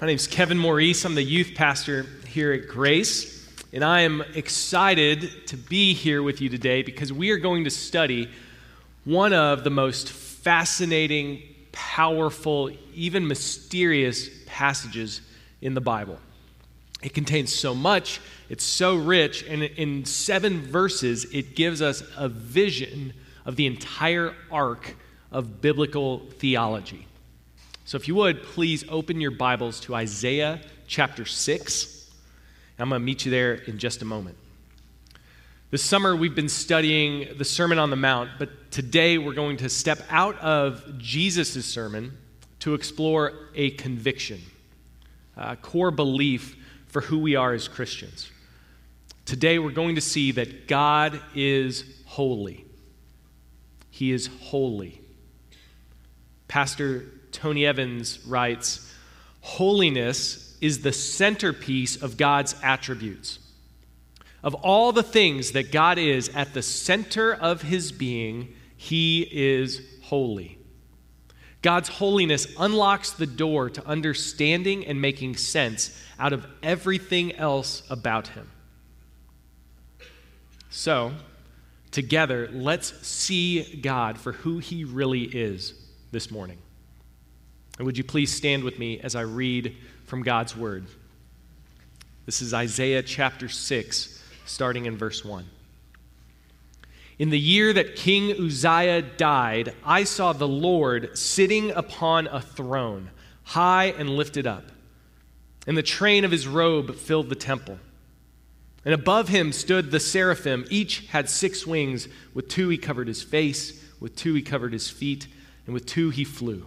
My name is Kevin Maurice. I'm the youth pastor here at Grace, and I am excited to be here with you today because we are going to study one of the most fascinating, powerful, even mysterious passages in the Bible. It contains so much, it's so rich, and in seven verses, it gives us a vision of the entire arc of biblical theology. So, if you would, please open your Bibles to Isaiah chapter 6. I'm going to meet you there in just a moment. This summer, we've been studying the Sermon on the Mount, but today we're going to step out of Jesus' sermon to explore a conviction, a core belief for who we are as Christians. Today, we're going to see that God is holy. He is holy. Pastor Tony Evans writes Holiness is the centerpiece of God's attributes. Of all the things that God is at the center of his being, he is holy. God's holiness unlocks the door to understanding and making sense out of everything else about him. So, together, let's see God for who he really is this morning. And would you please stand with me as I read from God's word? This is Isaiah chapter 6, starting in verse 1. In the year that King Uzziah died, I saw the Lord sitting upon a throne, high and lifted up, and the train of his robe filled the temple. And above him stood the seraphim. Each had six wings. With two he covered his face, with two he covered his feet, and with two he flew.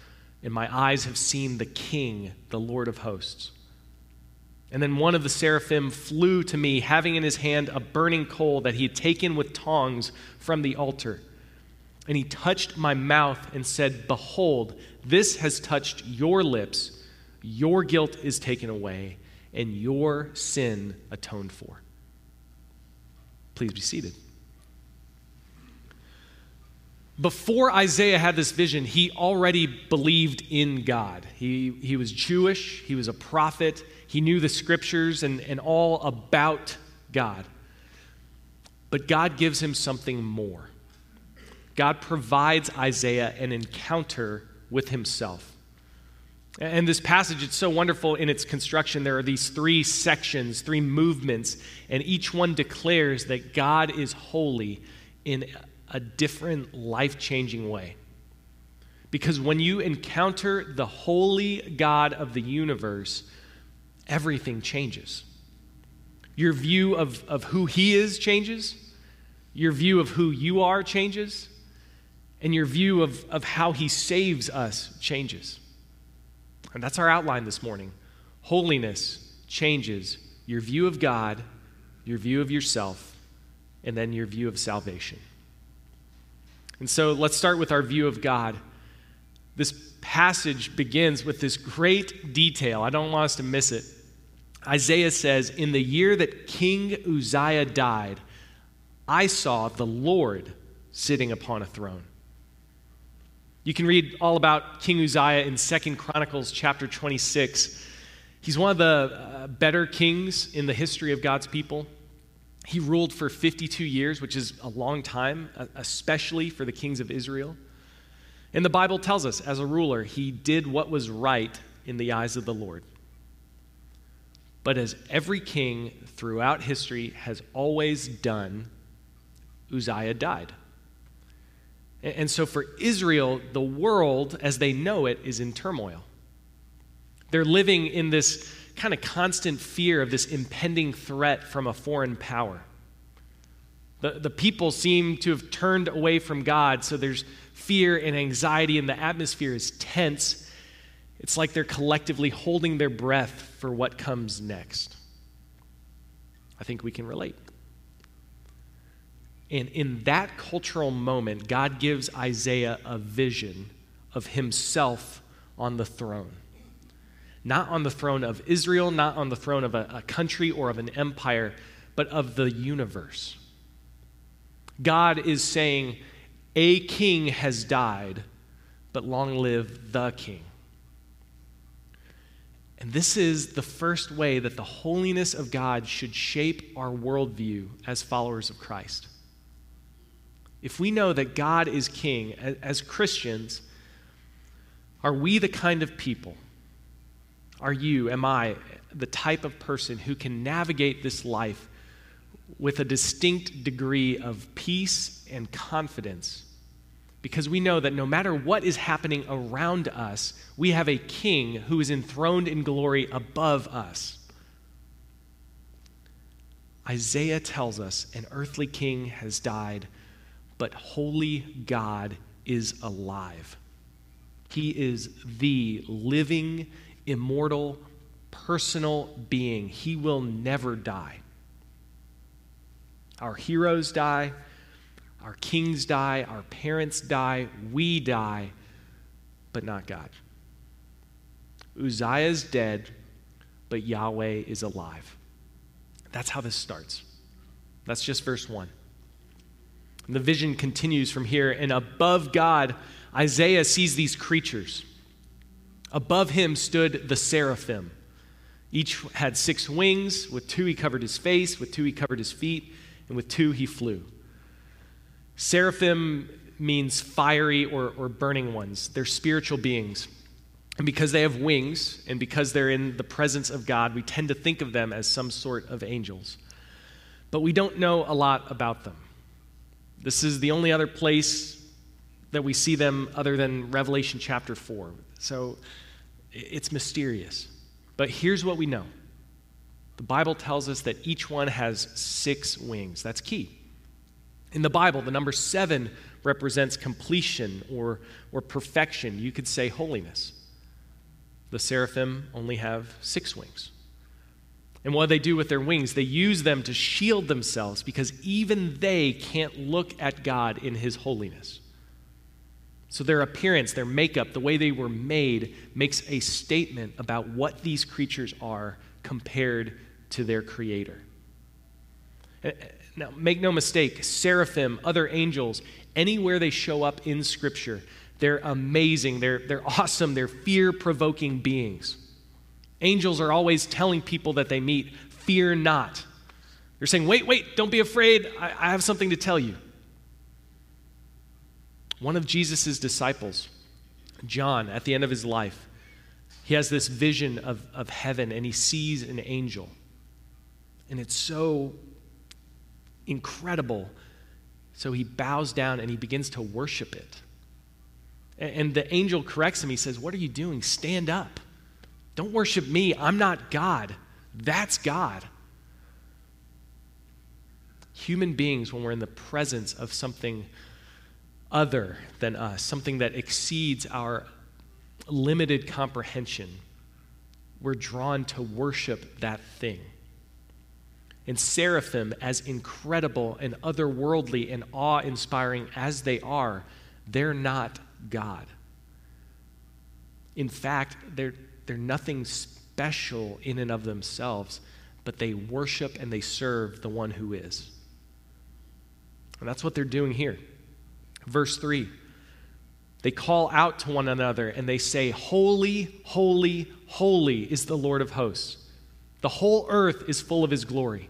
and my eyes have seen the King, the Lord of hosts. And then one of the seraphim flew to me, having in his hand a burning coal that he had taken with tongs from the altar. And he touched my mouth and said, Behold, this has touched your lips. Your guilt is taken away, and your sin atoned for. Please be seated. Before Isaiah had this vision, he already believed in God. He, he was Jewish, he was a prophet, he knew the scriptures and, and all about God. But God gives him something more. God provides Isaiah an encounter with himself. And this passage, it's so wonderful in its construction. There are these three sections, three movements, and each one declares that God is holy in a different life changing way. Because when you encounter the holy God of the universe, everything changes. Your view of, of who He is changes, your view of who you are changes, and your view of, of how He saves us changes. And that's our outline this morning. Holiness changes your view of God, your view of yourself, and then your view of salvation. And so let's start with our view of God. This passage begins with this great detail. I don't want us to miss it. Isaiah says, In the year that King Uzziah died, I saw the Lord sitting upon a throne. You can read all about King Uzziah in Second Chronicles chapter 26. He's one of the uh, better kings in the history of God's people. He ruled for 52 years, which is a long time, uh, especially for the kings of Israel. And the Bible tells us, as a ruler, he did what was right in the eyes of the Lord. But as every king throughout history has always done, Uzziah died. And so for Israel, the world as they know it is in turmoil. They're living in this kind of constant fear of this impending threat from a foreign power. The, the people seem to have turned away from God, so there's fear and anxiety, and the atmosphere is tense. It's like they're collectively holding their breath for what comes next. I think we can relate. And in that cultural moment, God gives Isaiah a vision of himself on the throne. Not on the throne of Israel, not on the throne of a, a country or of an empire, but of the universe. God is saying, A king has died, but long live the king. And this is the first way that the holiness of God should shape our worldview as followers of Christ. If we know that God is king, as Christians, are we the kind of people? Are you, am I, the type of person who can navigate this life with a distinct degree of peace and confidence? Because we know that no matter what is happening around us, we have a king who is enthroned in glory above us. Isaiah tells us an earthly king has died, but holy God is alive. He is the living, immortal, personal being. He will never die. Our heroes die, our kings die, our parents die, we die, but not God. Uzziah is dead, but Yahweh is alive. That's how this starts. That's just verse 1. And the vision continues from here, and above God, Isaiah sees these creatures. Above him stood the seraphim. Each had six wings. With two, he covered his face. With two, he covered his feet. And with two, he flew. Seraphim means fiery or, or burning ones, they're spiritual beings. And because they have wings and because they're in the presence of God, we tend to think of them as some sort of angels. But we don't know a lot about them. This is the only other place that we see them other than Revelation chapter 4. So it's mysterious. But here's what we know the Bible tells us that each one has six wings. That's key. In the Bible, the number seven represents completion or, or perfection. You could say holiness. The seraphim only have six wings. And what do they do with their wings? They use them to shield themselves because even they can't look at God in His holiness. So their appearance, their makeup, the way they were made makes a statement about what these creatures are compared to their Creator. Eh, eh, now, make no mistake, seraphim, other angels, anywhere they show up in Scripture, they're amazing, they're, they're awesome, they're fear provoking beings. Angels are always telling people that they meet, fear not. They're saying, wait, wait, don't be afraid. I, I have something to tell you. One of Jesus' disciples, John, at the end of his life, he has this vision of, of heaven and he sees an angel. And it's so incredible. So he bows down and he begins to worship it. And, and the angel corrects him. He says, What are you doing? Stand up. Don't worship me. I'm not God. That's God. Human beings, when we're in the presence of something other than us, something that exceeds our limited comprehension, we're drawn to worship that thing. And seraphim, as incredible and otherworldly and awe inspiring as they are, they're not God. In fact, they're they're nothing special in and of themselves, but they worship and they serve the one who is. And that's what they're doing here. Verse 3 they call out to one another and they say, Holy, holy, holy is the Lord of hosts. The whole earth is full of his glory.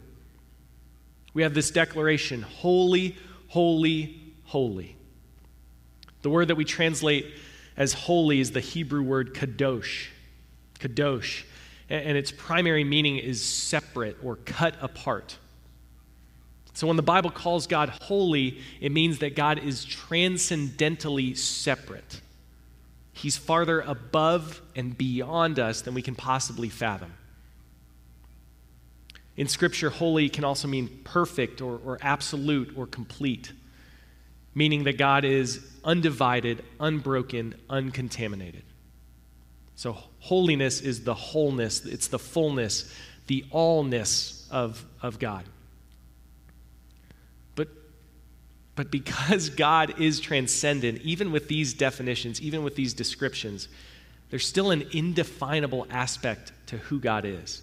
We have this declaration Holy, holy, holy. The word that we translate as holy is the Hebrew word kadosh kadosh, and its primary meaning is separate or cut apart. So when the Bible calls God holy, it means that God is transcendentally separate. He's farther above and beyond us than we can possibly fathom. In Scripture, holy can also mean perfect or, or absolute or complete, meaning that God is undivided, unbroken, uncontaminated. So, holiness is the wholeness, it's the fullness, the allness of, of God. But, but because God is transcendent, even with these definitions, even with these descriptions, there's still an indefinable aspect to who God is.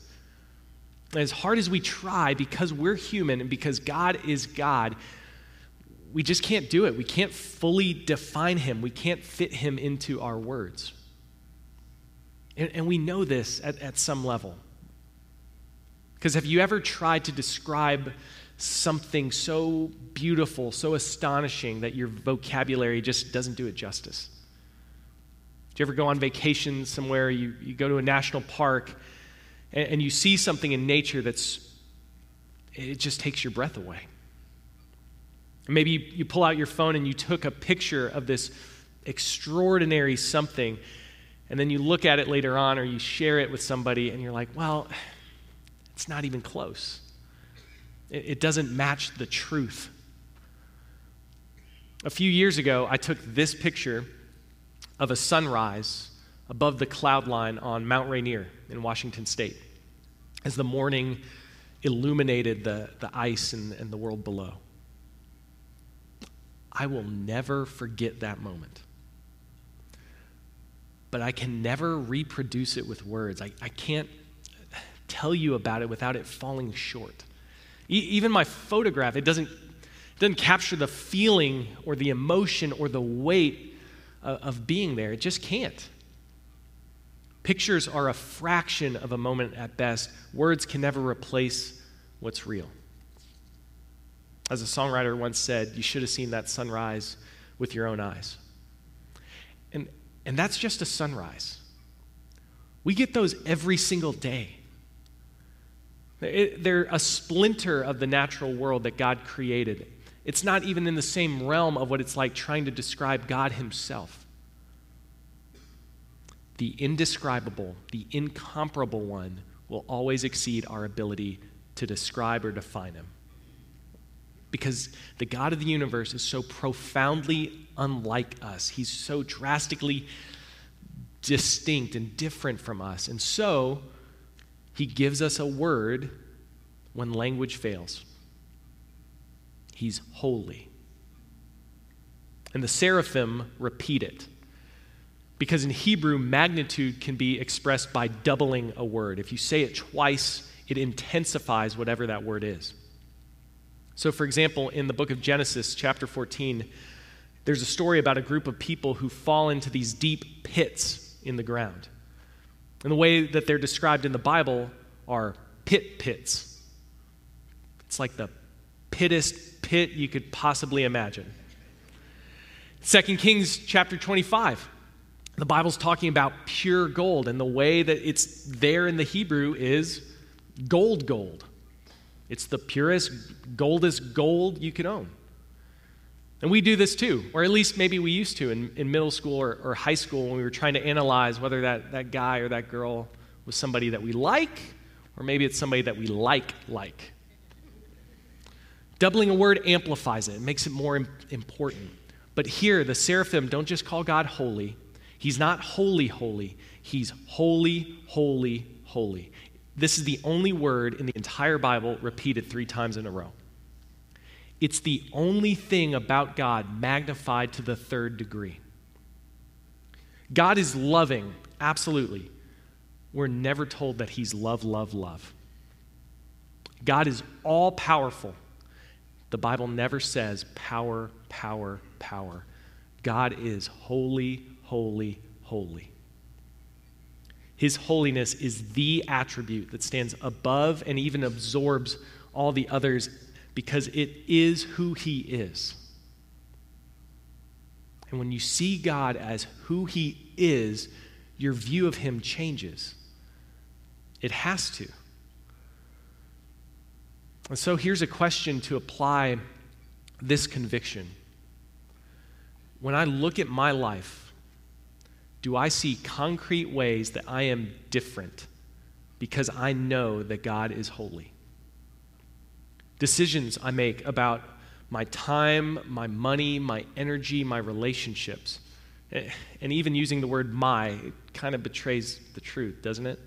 As hard as we try, because we're human and because God is God, we just can't do it. We can't fully define him, we can't fit him into our words. And, and we know this at, at some level. Because have you ever tried to describe something so beautiful, so astonishing that your vocabulary just doesn't do it justice? Do you ever go on vacation somewhere, you, you go to a national park, and, and you see something in nature that's, it just takes your breath away? maybe you, you pull out your phone and you took a picture of this extraordinary something, and then you look at it later on or you share it with somebody, and you're like, well, it's not even close. It, doesn't match the truth. A few years ago, I took this picture of a sunrise above the cloud line on Mount Rainier in Washington state as the morning illuminated the, the ice and, and the world below. I will never forget that moment. But I can never reproduce it with words. I, I can't tell you about it without it falling short. E- even my photograph, it doesn't, it doesn't capture the feeling or the emotion or the weight of, of being there. It just can't. Pictures are a fraction of a moment at best. Words can never replace what's real. As a songwriter once said, you should have seen that sunrise with your own eyes. And, and that's just a sunrise. We get those every single day. They're a splinter of the natural world that God created. It's not even in the same realm of what it's like trying to describe God Himself. The indescribable, the incomparable one will always exceed our ability to describe or define Him because the God of the universe is so profoundly unlike us. He's so drastically distinct and different from us. And so, he gives us a word when language fails. He's holy. And the seraphim repeat it. Because in Hebrew, magnitude can be expressed by doubling a word. If you say it twice, it intensifies whatever that word is. So, for example, in the book of Genesis, chapter 14, there's a story about a group of people who fall into these deep pits in the ground. And the way that they're described in the Bible are pit pits. It's like the pittest pit you could possibly imagine. 2 Kings chapter 25. The Bible's talking about pure gold, and the way that it's there in the Hebrew is gold, gold. It's the purest, goldest gold you can own. And we do this too, or at least maybe we used to in, in middle school or, or high school when we were trying to analyze whether that, that guy or that girl was somebody that we like, or maybe it's somebody that we like like. Doubling a word amplifies it, it makes it more important. But here, the seraphim don't just call God holy. He's not holy, holy. He's holy, holy, holy. This is the only word in the entire Bible repeated three times in a row. It's the only thing about God magnified to the third degree. God is loving, absolutely. We're never told that He's love, love, love. God is all powerful. The Bible never says power, power, power. God is holy, holy, holy. His holiness is the attribute that stands above and even absorbs all the others because it is who He is. And when you see God as who He is, your view of Him changes. It has to. And so here's a question to apply this conviction. When I look at my life, do I see concrete ways that I am different because I know that God is holy? Decisions I make about my time, my money, my energy, my relationships, and even using the word my, it kind of betrays the truth, doesn't it?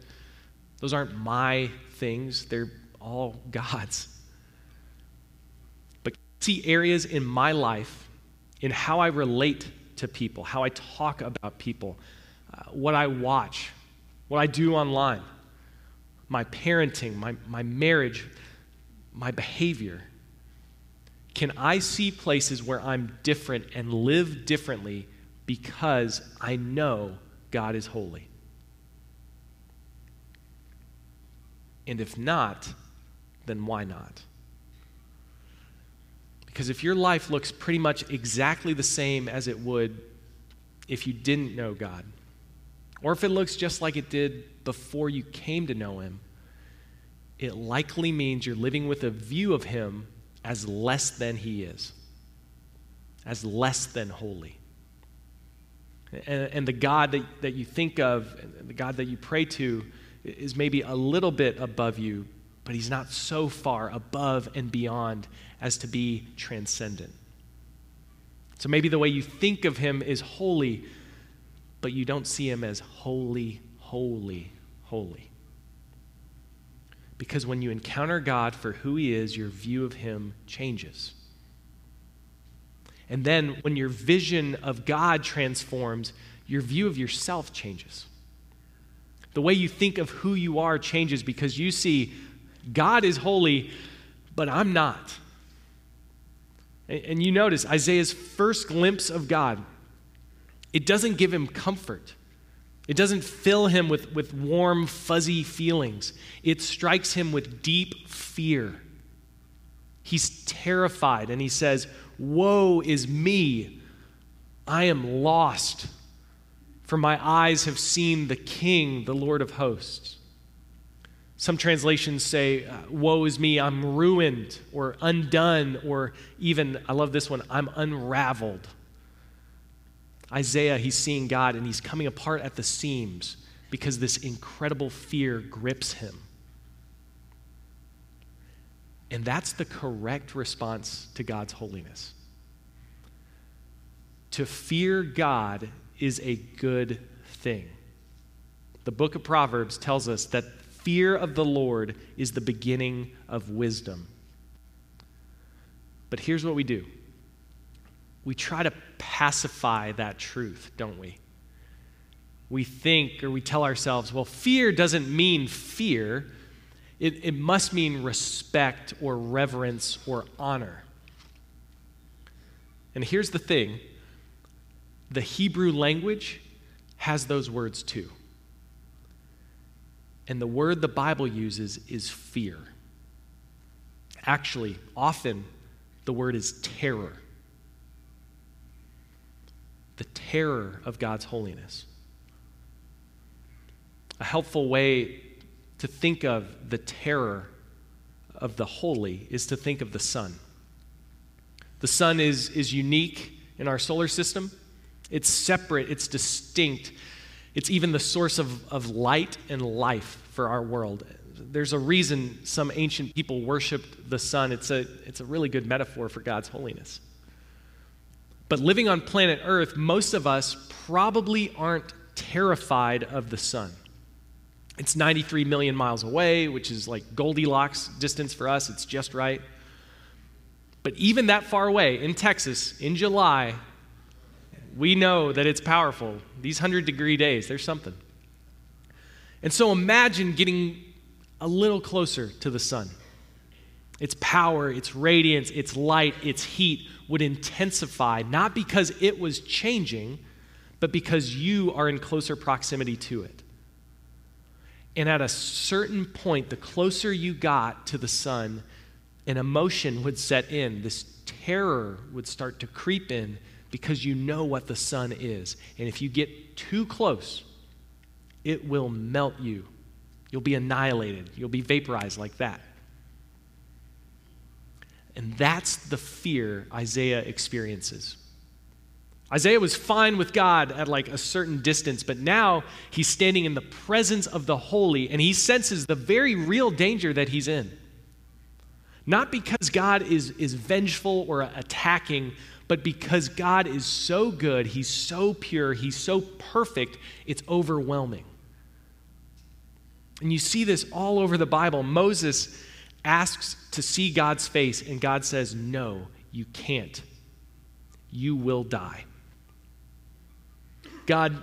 Those aren't my things, they're all God's. But see areas in my life, in how I relate to people, how I talk about people, uh, what I watch, what I do online, my parenting, my, my marriage, my behavior. Can I see places where I'm different and live differently because I know God is holy? And if not, then why not? Because if your life looks pretty much exactly the same as it would if you didn't know God, or if it looks just like it did before you came to know Him, it likely means you're living with a view of Him as less than He is, as less than holy. And, and the God that, that you think of, the God that you pray to, is maybe a little bit above you, but He's not so far above and beyond as to be transcendent. So maybe the way you think of Him is holy, but you don't see Him as holy, holy, holy. Because when you encounter God for who He is, your view of Him changes. And then when your vision of God transforms, your view of yourself changes. The way you think of who you are changes because you see God is holy, but I'm not. And you notice Isaiah's first glimpse of God, it doesn't give him comfort. It doesn't fill him with, with warm, fuzzy feelings. It strikes him with deep fear. He's terrified and he says, Woe is me! I am lost, for my eyes have seen the King, the Lord of hosts. Some translations say, uh, Woe is me, I'm ruined, or undone, or even, I love this one, I'm unraveled. Isaiah, he's seeing God and he's coming apart at the seams because this incredible fear grips him. And that's the correct response to God's holiness. To fear God is a good thing. The book of Proverbs tells us that fear of the Lord is the beginning of wisdom. But here's what we do we try to pacify that truth, don't we? We think or we tell ourselves, well, fear doesn't mean fear, it, it must mean respect or reverence or honor. And here's the thing the Hebrew language has those words too. And the word the Bible uses is fear. Actually, often the word is terror the terror of God's holiness. A helpful way to think of the terror of the holy is to think of the sun. The sun is, is unique in our solar system, it's separate, it's distinct, it's even the source of, of light and life for our world. There's a reason some ancient people worshiped the sun. It's a, it's a really good metaphor for God's holiness. But living on planet Earth, most of us probably aren't terrified of the sun. It's 93 million miles away, which is like Goldilocks distance for us. It's just right. But even that far away, in Texas, in July, we know that it's powerful. These 100 degree days, there's something. And so imagine getting a little closer to the sun. Its power, its radiance, its light, its heat would intensify, not because it was changing, but because you are in closer proximity to it. And at a certain point, the closer you got to the sun, an emotion would set in. This terror would start to creep in because you know what the sun is. And if you get too close, it will melt you. You'll be annihilated. You'll be vaporized like that. And that's the fear Isaiah experiences. Isaiah was fine with God at like a certain distance, but now he's standing in the presence of the holy and he senses the very real danger that he's in. Not because God is, is vengeful or attacking, but because God is so good, he's so pure, he's so perfect, it's overwhelming. And you see this all over the Bible. Moses asks to see God's face, and God says, No, you can't. You will die. God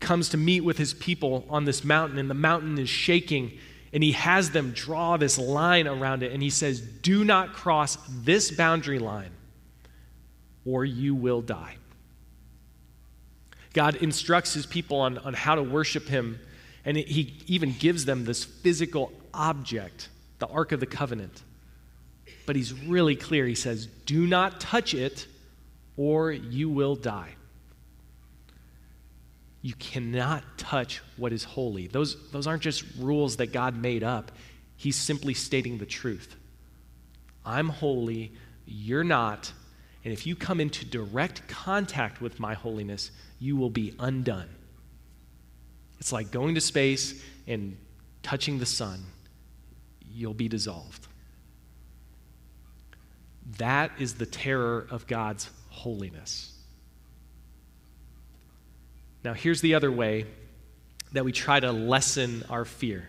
comes to meet with his people on this mountain, and the mountain is shaking, and he has them draw this line around it, and he says, Do not cross this boundary line, or you will die. God instructs his people on, on how to worship him, and he even gives them this physical object, the Ark of the Covenant. But he's really clear. He says, Do not touch it, or you will die. You cannot touch what is holy. Those, those aren't just rules that God made up. He's simply stating the truth. I'm holy, you're not, and if you come into direct contact with my holiness, you will be undone. It's like going to space and touching the sun, you'll be dissolved. That is the terror of God's holiness. Now, here's the other way that we try to lessen our fear.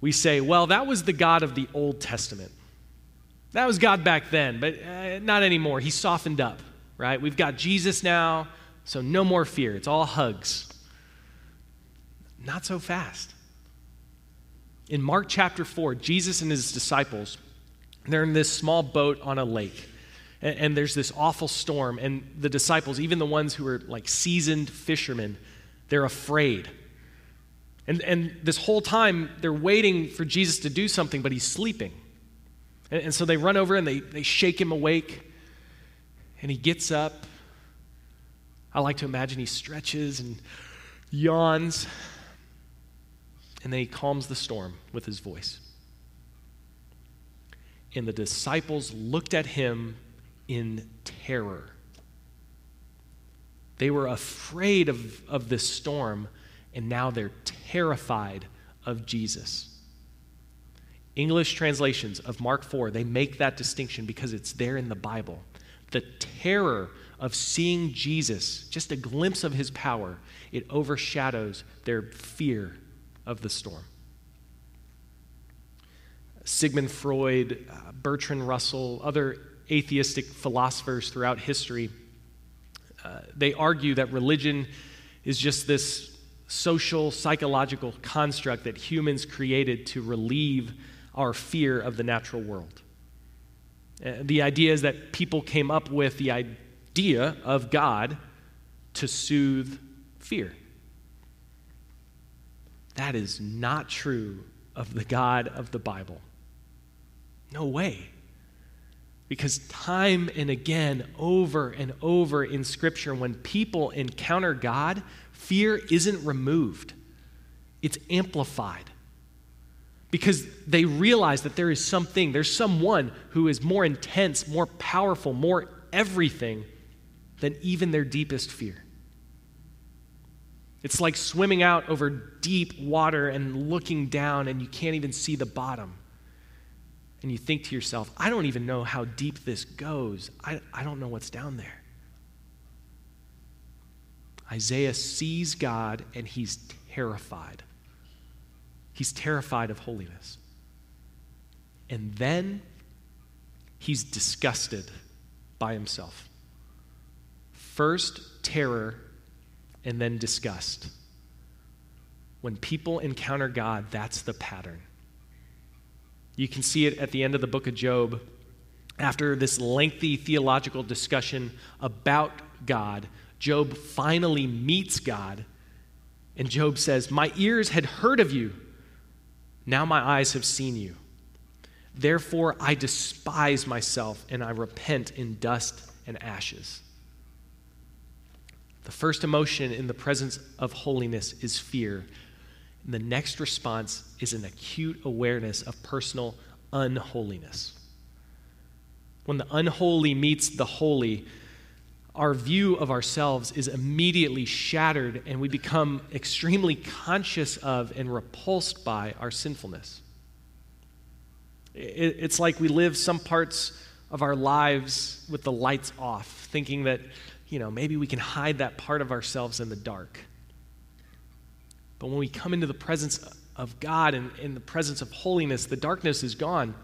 We say, well, that was the God of the Old Testament. That was God back then, but uh, not anymore. He softened up, right? We've got Jesus now, so no more fear. It's all hugs. Not so fast. In Mark chapter 4, Jesus and his disciples, they're in this small boat on a lake and, and there's this awful storm, and the disciples, even the ones who are like seasoned fishermen, they're afraid. And, and this whole time, they're waiting for Jesus to do something, but he's sleeping. And, and so they run over and they, they shake him awake, and he gets up. I like to imagine he stretches and yawns, and then he calms the storm with his voice. And the disciples looked at him in terror. They were afraid of, of this storm, and now they're terrified of Jesus. English translations of Mark 4, they make that distinction because it's there in the Bible. The terror of seeing Jesus, just a glimpse of his power, it overshadows their fear of the storm. Sigmund Freud, uh, Bertrand Russell, other atheistic philosophers throughout history, uh, they argue that religion is just this social, psychological construct that humans created to relieve our fear of the natural world. Uh, the idea is that people came up with the idea of God to soothe fear. That is not true of the God of the Bible. No way. Because time and again, over and over in Scripture, when people encounter God, fear isn't removed, it's amplified. Because they realize that there is something, there's someone who is more intense, more powerful, more everything than even their deepest fear. It's like swimming out over deep water and looking down, and you can't even see the bottom and you think to yourself, I don't even know how deep this goes. I, I don't know what's down there. Isaiah sees God and he's terrified. He's terrified of holiness. And then he's disgusted by himself. First, terror, and then disgust. When people encounter God, that's the pattern. You can see it at the end of the book of Job. After this lengthy theological discussion about God, Job finally meets God. And Job says, My ears had heard of you. Now my eyes have seen you. Therefore I despise myself and I repent in dust and ashes. The first emotion in the presence of holiness is fear. And the next response is an acute awareness of personal unholiness. When the unholy meets the holy, our view of ourselves is immediately shattered and we become extremely conscious of and repulsed by our sinfulness. It's like we live some parts of our lives with the lights off, thinking that, you know, maybe we can hide that part of ourselves in the dark. But when we come into the presence of God and in the presence of holiness, the darkness is gone.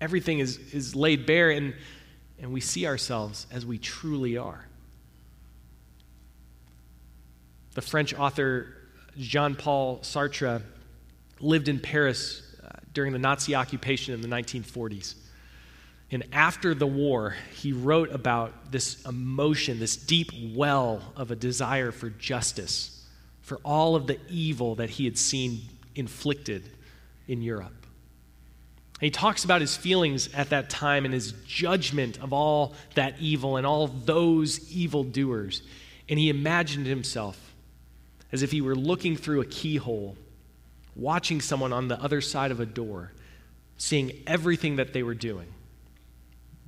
Everything is, is laid bare, and, and we see ourselves as we truly are. The French author Jean Paul Sartre lived in Paris uh, during the Nazi occupation in the 1940s. And after the war, he wrote about this emotion, this deep well of a desire for justice, for all of the evil that he had seen inflicted in Europe. And he talks about his feelings at that time and his judgment of all that evil and all those evil doers. And he imagined himself as if he were looking through a keyhole, watching someone on the other side of a door, seeing everything that they were doing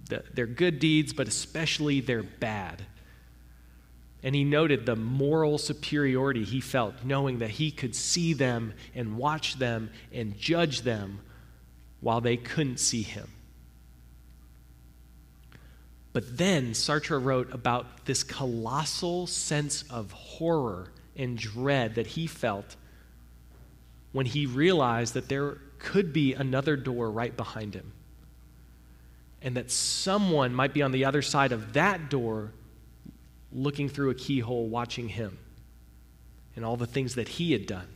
the, their good deeds, but especially their bad. And he noted the moral superiority he felt, knowing that he could see them and watch them and judge them while they couldn't see him. But then Sartre wrote about this colossal sense of horror and dread that he felt when he realized that there could be another door right behind him and that someone might be on the other side of that door looking through a keyhole watching him and all the things that he had done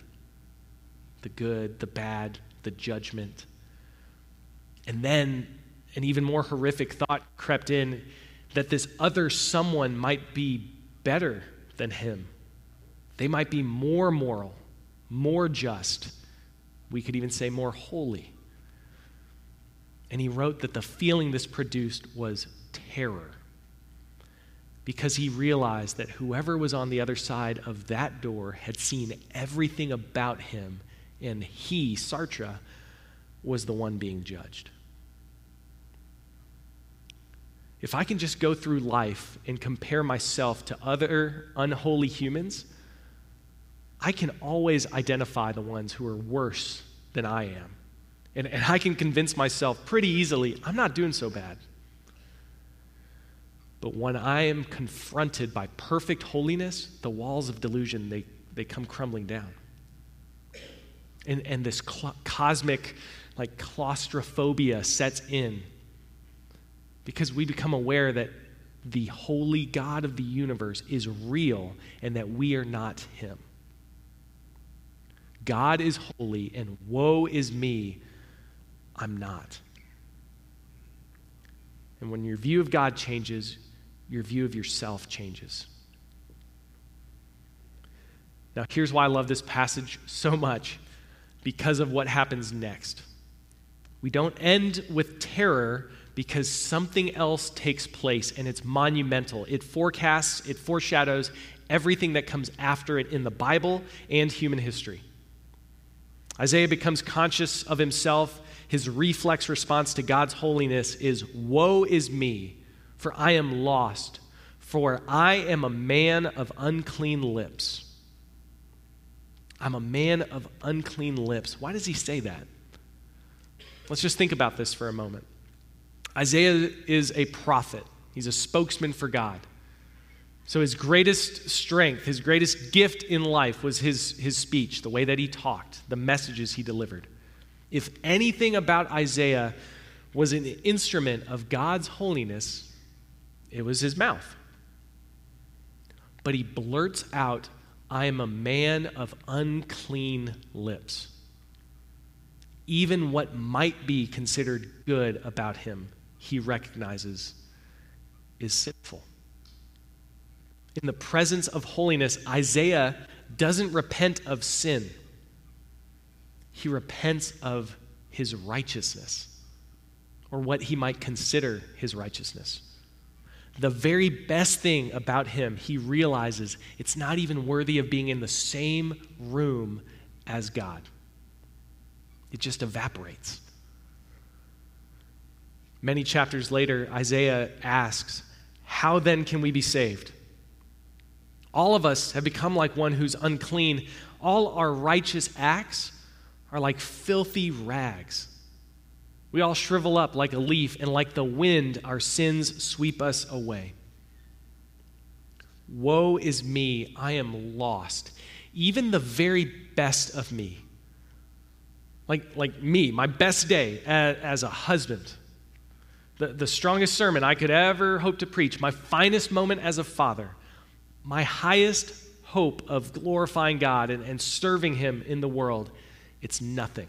the good, the bad, the judgment. And then an even more horrific thought crept in that this other someone might be better than him. They might be more moral, more just. We could even say more holy. And he wrote that the feeling this produced was terror because he realized that whoever was on the other side of that door had seen everything about him, and he, Sartre, was the one being judged. If I can just go through life and compare myself to other unholy humans, I can always identify the ones who are worse than I am. And, and I can convince myself pretty easily I'm not doing so bad. But when I am confronted by perfect holiness, the walls of delusion, they, they come crumbling down. And, and this cl- cosmic, like, claustrophobia sets in because we become aware that the holy God of the universe is real and that we are not Him. God is holy, and woe is me I'm not. And when your view of God changes, your view of yourself changes. Now, here's why I love this passage so much because of what happens next. We don't end with terror because something else takes place and it's monumental. It forecasts, it foreshadows everything that comes after it in the Bible and human history. Isaiah becomes conscious of himself his reflex response to God's holiness is Woe is me, for I am lost, for I am a man of unclean lips. I'm a man of unclean lips. Why does he say that? Let's just think about this for a moment. Isaiah is a prophet, he's a spokesman for God. So, his greatest strength, his greatest gift in life was his, his speech, the way that he talked, the messages he delivered. If anything about Isaiah was an instrument of God's holiness, it was his mouth. But he blurts out, I am a man of unclean lips. Even what might be considered good about him, he recognizes is sinful. In the presence of holiness, Isaiah doesn't repent of sin he repents of his righteousness, or what he might consider his righteousness. The very best thing about him, he realizes it's not even worthy of being in the same room as God. It just evaporates. Many chapters later, Isaiah asks, How then can we be saved? All of us have become like one who's unclean. All our righteous acts are like filthy rags. We all shrivel up like a leaf, and like the wind, our sins sweep us away. Woe is me, I am lost. Even the very best of me like, like me, my best day as, as a husband, the, the strongest sermon I could ever hope to preach, my finest moment as a father, my highest hope of glorifying God and, and serving Him in the world, it's nothing.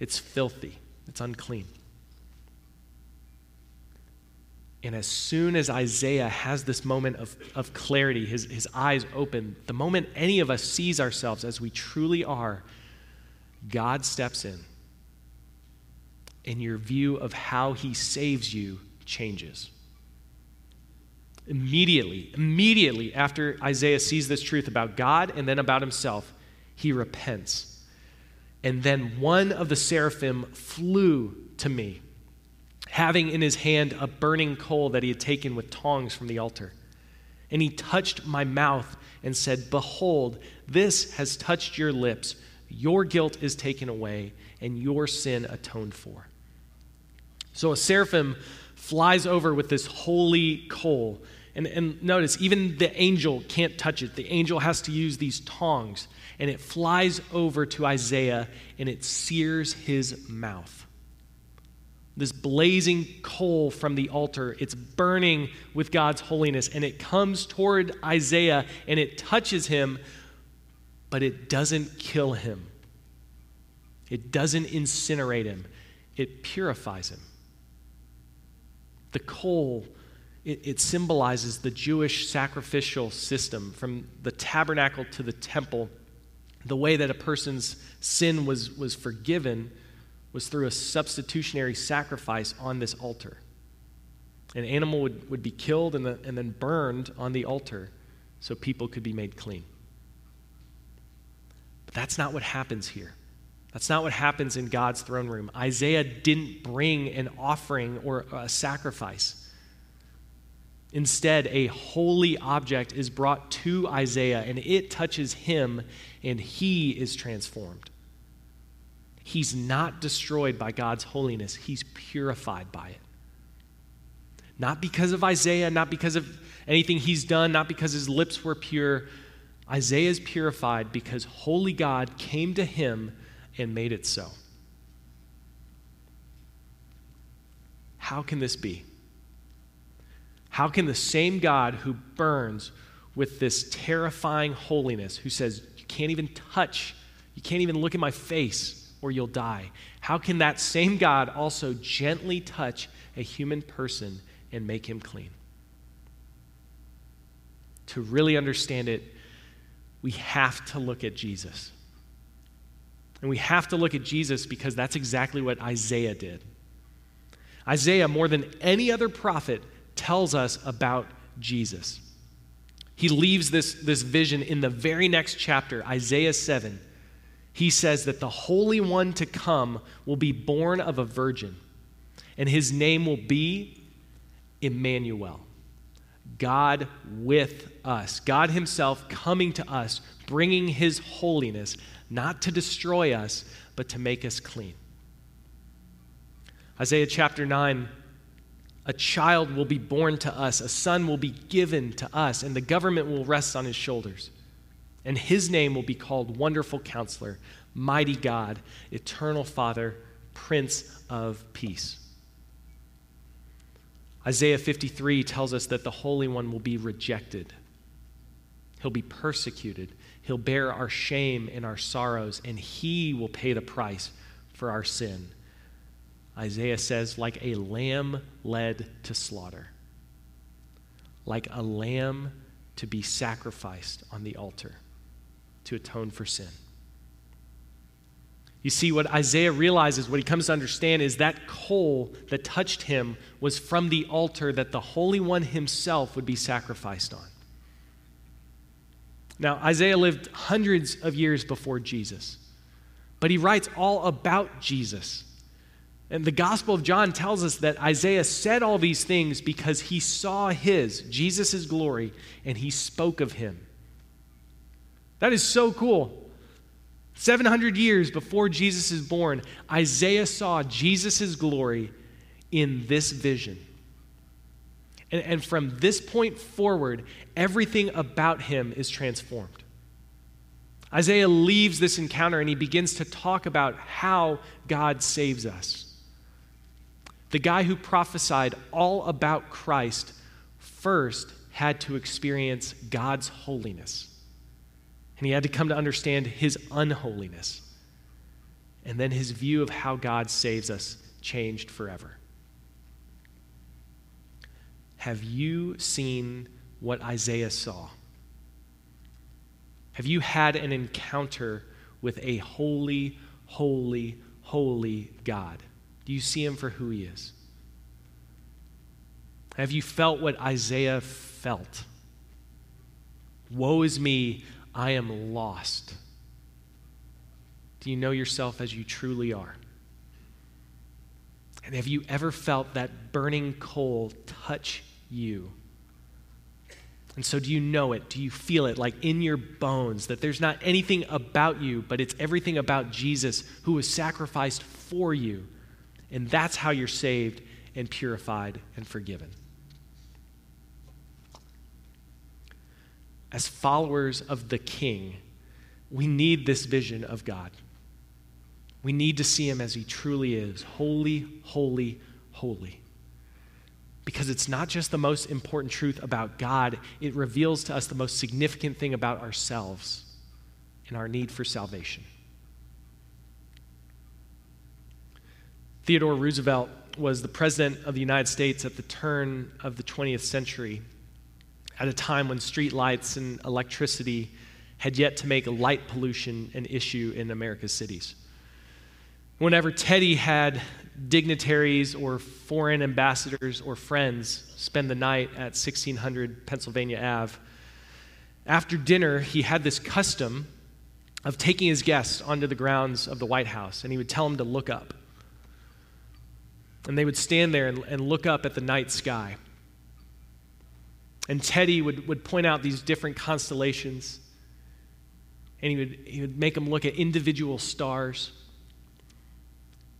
It's filthy, it's unclean. And as soon as Isaiah has this moment of, of clarity, his, his eyes open, the moment any of us sees ourselves as we truly are, God steps in. And your view of how he saves you changes. Immediately, immediately after Isaiah sees this truth about God and then about himself, he repents. And then one of the seraphim flew to me having in his hand a burning coal that he had taken with tongs from the altar. And he touched my mouth and said, Behold, this has touched your lips. Your guilt is taken away, and your sin atoned for. So a seraphim flies over with this holy coal. And, and notice, even the angel can't touch it. The angel has to use these tongs, and it flies over to Isaiah and it sears his mouth this blazing coal from the altar. It's burning with God's holiness, and it comes toward Isaiah and it touches him, but it doesn't kill him. It doesn't incinerate him, it purifies him. The coal, it, it symbolizes the Jewish sacrificial system from the tabernacle to the temple, the way that a person's sin was, was forgiven was through a substitutionary sacrifice on this altar. An animal would, would be killed and, the, and then burned on the altar so people could be made clean. But that's not what happens here. That's not what happens in God's throne room. Isaiah didn't bring an offering or a sacrifice. Instead, a holy object is brought to Isaiah and it touches him and he is transformed. He's not destroyed by God's holiness, he's purified by it. Not because of Isaiah, not because of anything he's done, not because his lips were pure. Isaiah is purified because holy God came to him and made it so. How can this be? How can the same God who burns with this terrifying holiness, who says, You can't even touch, you can't even look at my face, or you'll die. How can that same God also gently touch a human person and make him clean? To really understand it, we have to look at Jesus. And we have to look at Jesus because that's exactly what Isaiah did. Isaiah, more than any other prophet, tells us about Jesus. He leaves this, this vision in the very next chapter, Isaiah 7 he says that the Holy One to come will be born of a virgin, and his name will be Emmanuel. God with us. God Himself coming to us, bringing His holiness, not to destroy us, but to make us clean. Isaiah chapter 9 a child will be born to us, a son will be given to us, and the government will rest on his shoulders. And his name will be called Wonderful Counselor, Mighty God, Eternal Father, Prince of Peace. Isaiah 53 tells us that the Holy One will be rejected. He'll be persecuted. He'll bear our shame and our sorrows, and he will pay the price for our sin. Isaiah says, like a lamb led to slaughter, like a lamb to be sacrificed on the altar to atone for sin. You see, what Isaiah realizes, what he comes to understand, is that coal that touched him was from the altar that the Holy One himself would be sacrificed on. Now, Isaiah lived hundreds of years before Jesus, but he writes all about Jesus. And the Gospel of John tells us that Isaiah said all these things because he saw his, Jesus' glory, and he spoke of him. That is so cool. 700 years before Jesus is born, Isaiah saw Jesus' glory in this vision. And, and, from this point forward, everything about him is transformed. Isaiah leaves this encounter and he begins to talk about how God saves us. The guy who prophesied all about Christ first had to experience God's holiness. And he had to come to understand his unholiness. And then his view of how God saves us changed forever. Have you seen what Isaiah saw? Have you had an encounter with a holy, holy, holy God? Do you see him for who he is? Have you felt what Isaiah felt? Woe is me, I am lost. Do you know yourself as you truly are? And have you ever felt that burning coal touch you? And so, do you know it? Do you feel it like in your bones that there's not anything about you, but it's everything about Jesus who was sacrificed for you? And that's how you're saved and purified and forgiven. As followers of the King, we need this vision of God. We need to see him as he truly is holy, holy, holy because it's not just the most important truth about God, it reveals to us the most significant thing about ourselves and our need for salvation. Theodore Roosevelt was the president of the United States at the turn of the 20th century, at a time when street lights and electricity had yet to make light pollution an issue in America's cities. Whenever Teddy had dignitaries or foreign ambassadors or friends spend the night at 1600 Pennsylvania Ave. After dinner, he had this custom of taking his guests onto the grounds of the White House, and he would tell them to look up. And they would stand there and, and look up at the night sky. And Teddy would, would point out these different constellations, and he would, he would make them look at individual stars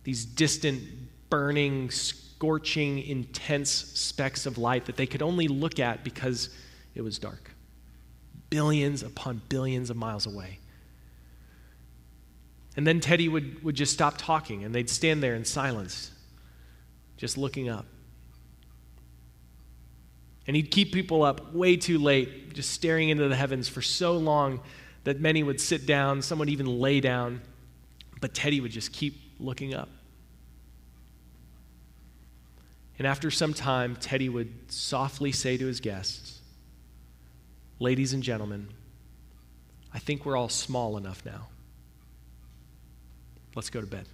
these distant, burning, scorching, intense specks of light that they could only look at because it was dark. Billions upon billions of miles away. And then Teddy would, would just stop talking and they'd stand there in silence, just looking up. And he'd keep people up way too late, just staring into the heavens for so long that many would sit down, some would even lay down, but Teddy would just keep looking up. And after some time, Teddy would softly say to his guests, Ladies and gentlemen, I think we're all small enough now. Let's go to bed.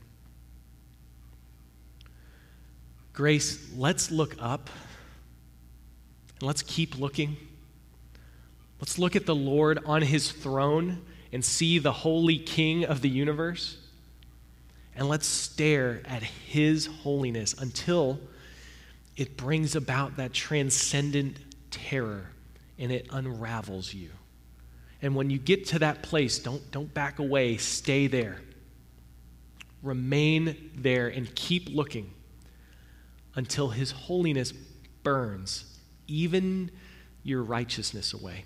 Grace, let's look up and let's keep looking. Let's look at the Lord on his throne and see the holy King of the universe and let's stare at his holiness until it brings about that transcendent terror and it unravels you. And when you get to that place, don't, don't back away, stay there. Remain there and keep looking until his holiness burns even your righteousness away.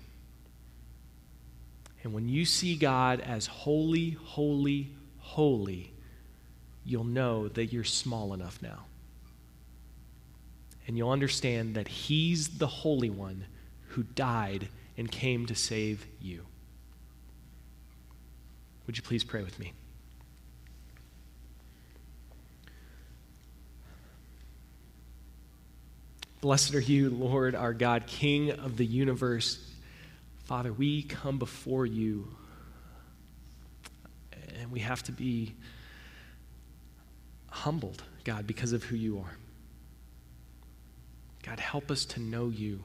And when you see God as holy, holy, holy, you'll know that you're small enough now. And you'll understand that He's the Holy One who died and came to save you. Would you please pray with me? Blessed are you, Lord, our God, King of the universe. Father, we come before you, and we have to be humbled, God, because of who you are. God, help us to know you.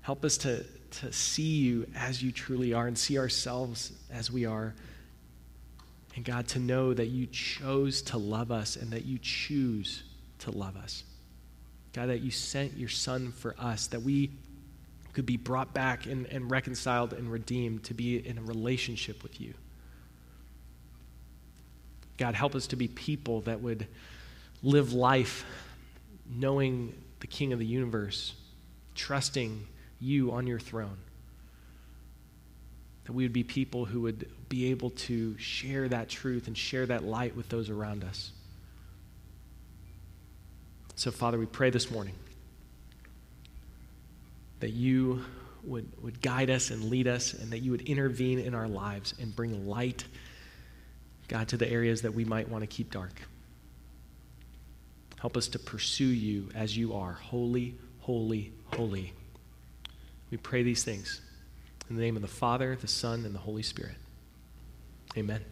Help us to, to see you as you truly are and see ourselves as we are. And God, to know that you chose to love us and that you choose to love us. God, that you sent your Son for us, that we could be brought back and, and reconciled and redeemed to be in a relationship with you. God, help us to be people that would live life knowing the King of the universe, trusting you on your throne. that we would be people who would be able to share that truth and share that light with those around us. So, Father, we pray this morning that you would, would guide us and lead us, and that you would intervene in our lives and bring light, God, to the areas that we might want to keep dark. Help us to pursue you as you are, holy, holy, holy. We pray these things in the name of the Father, the Son, and the Holy Spirit. Amen.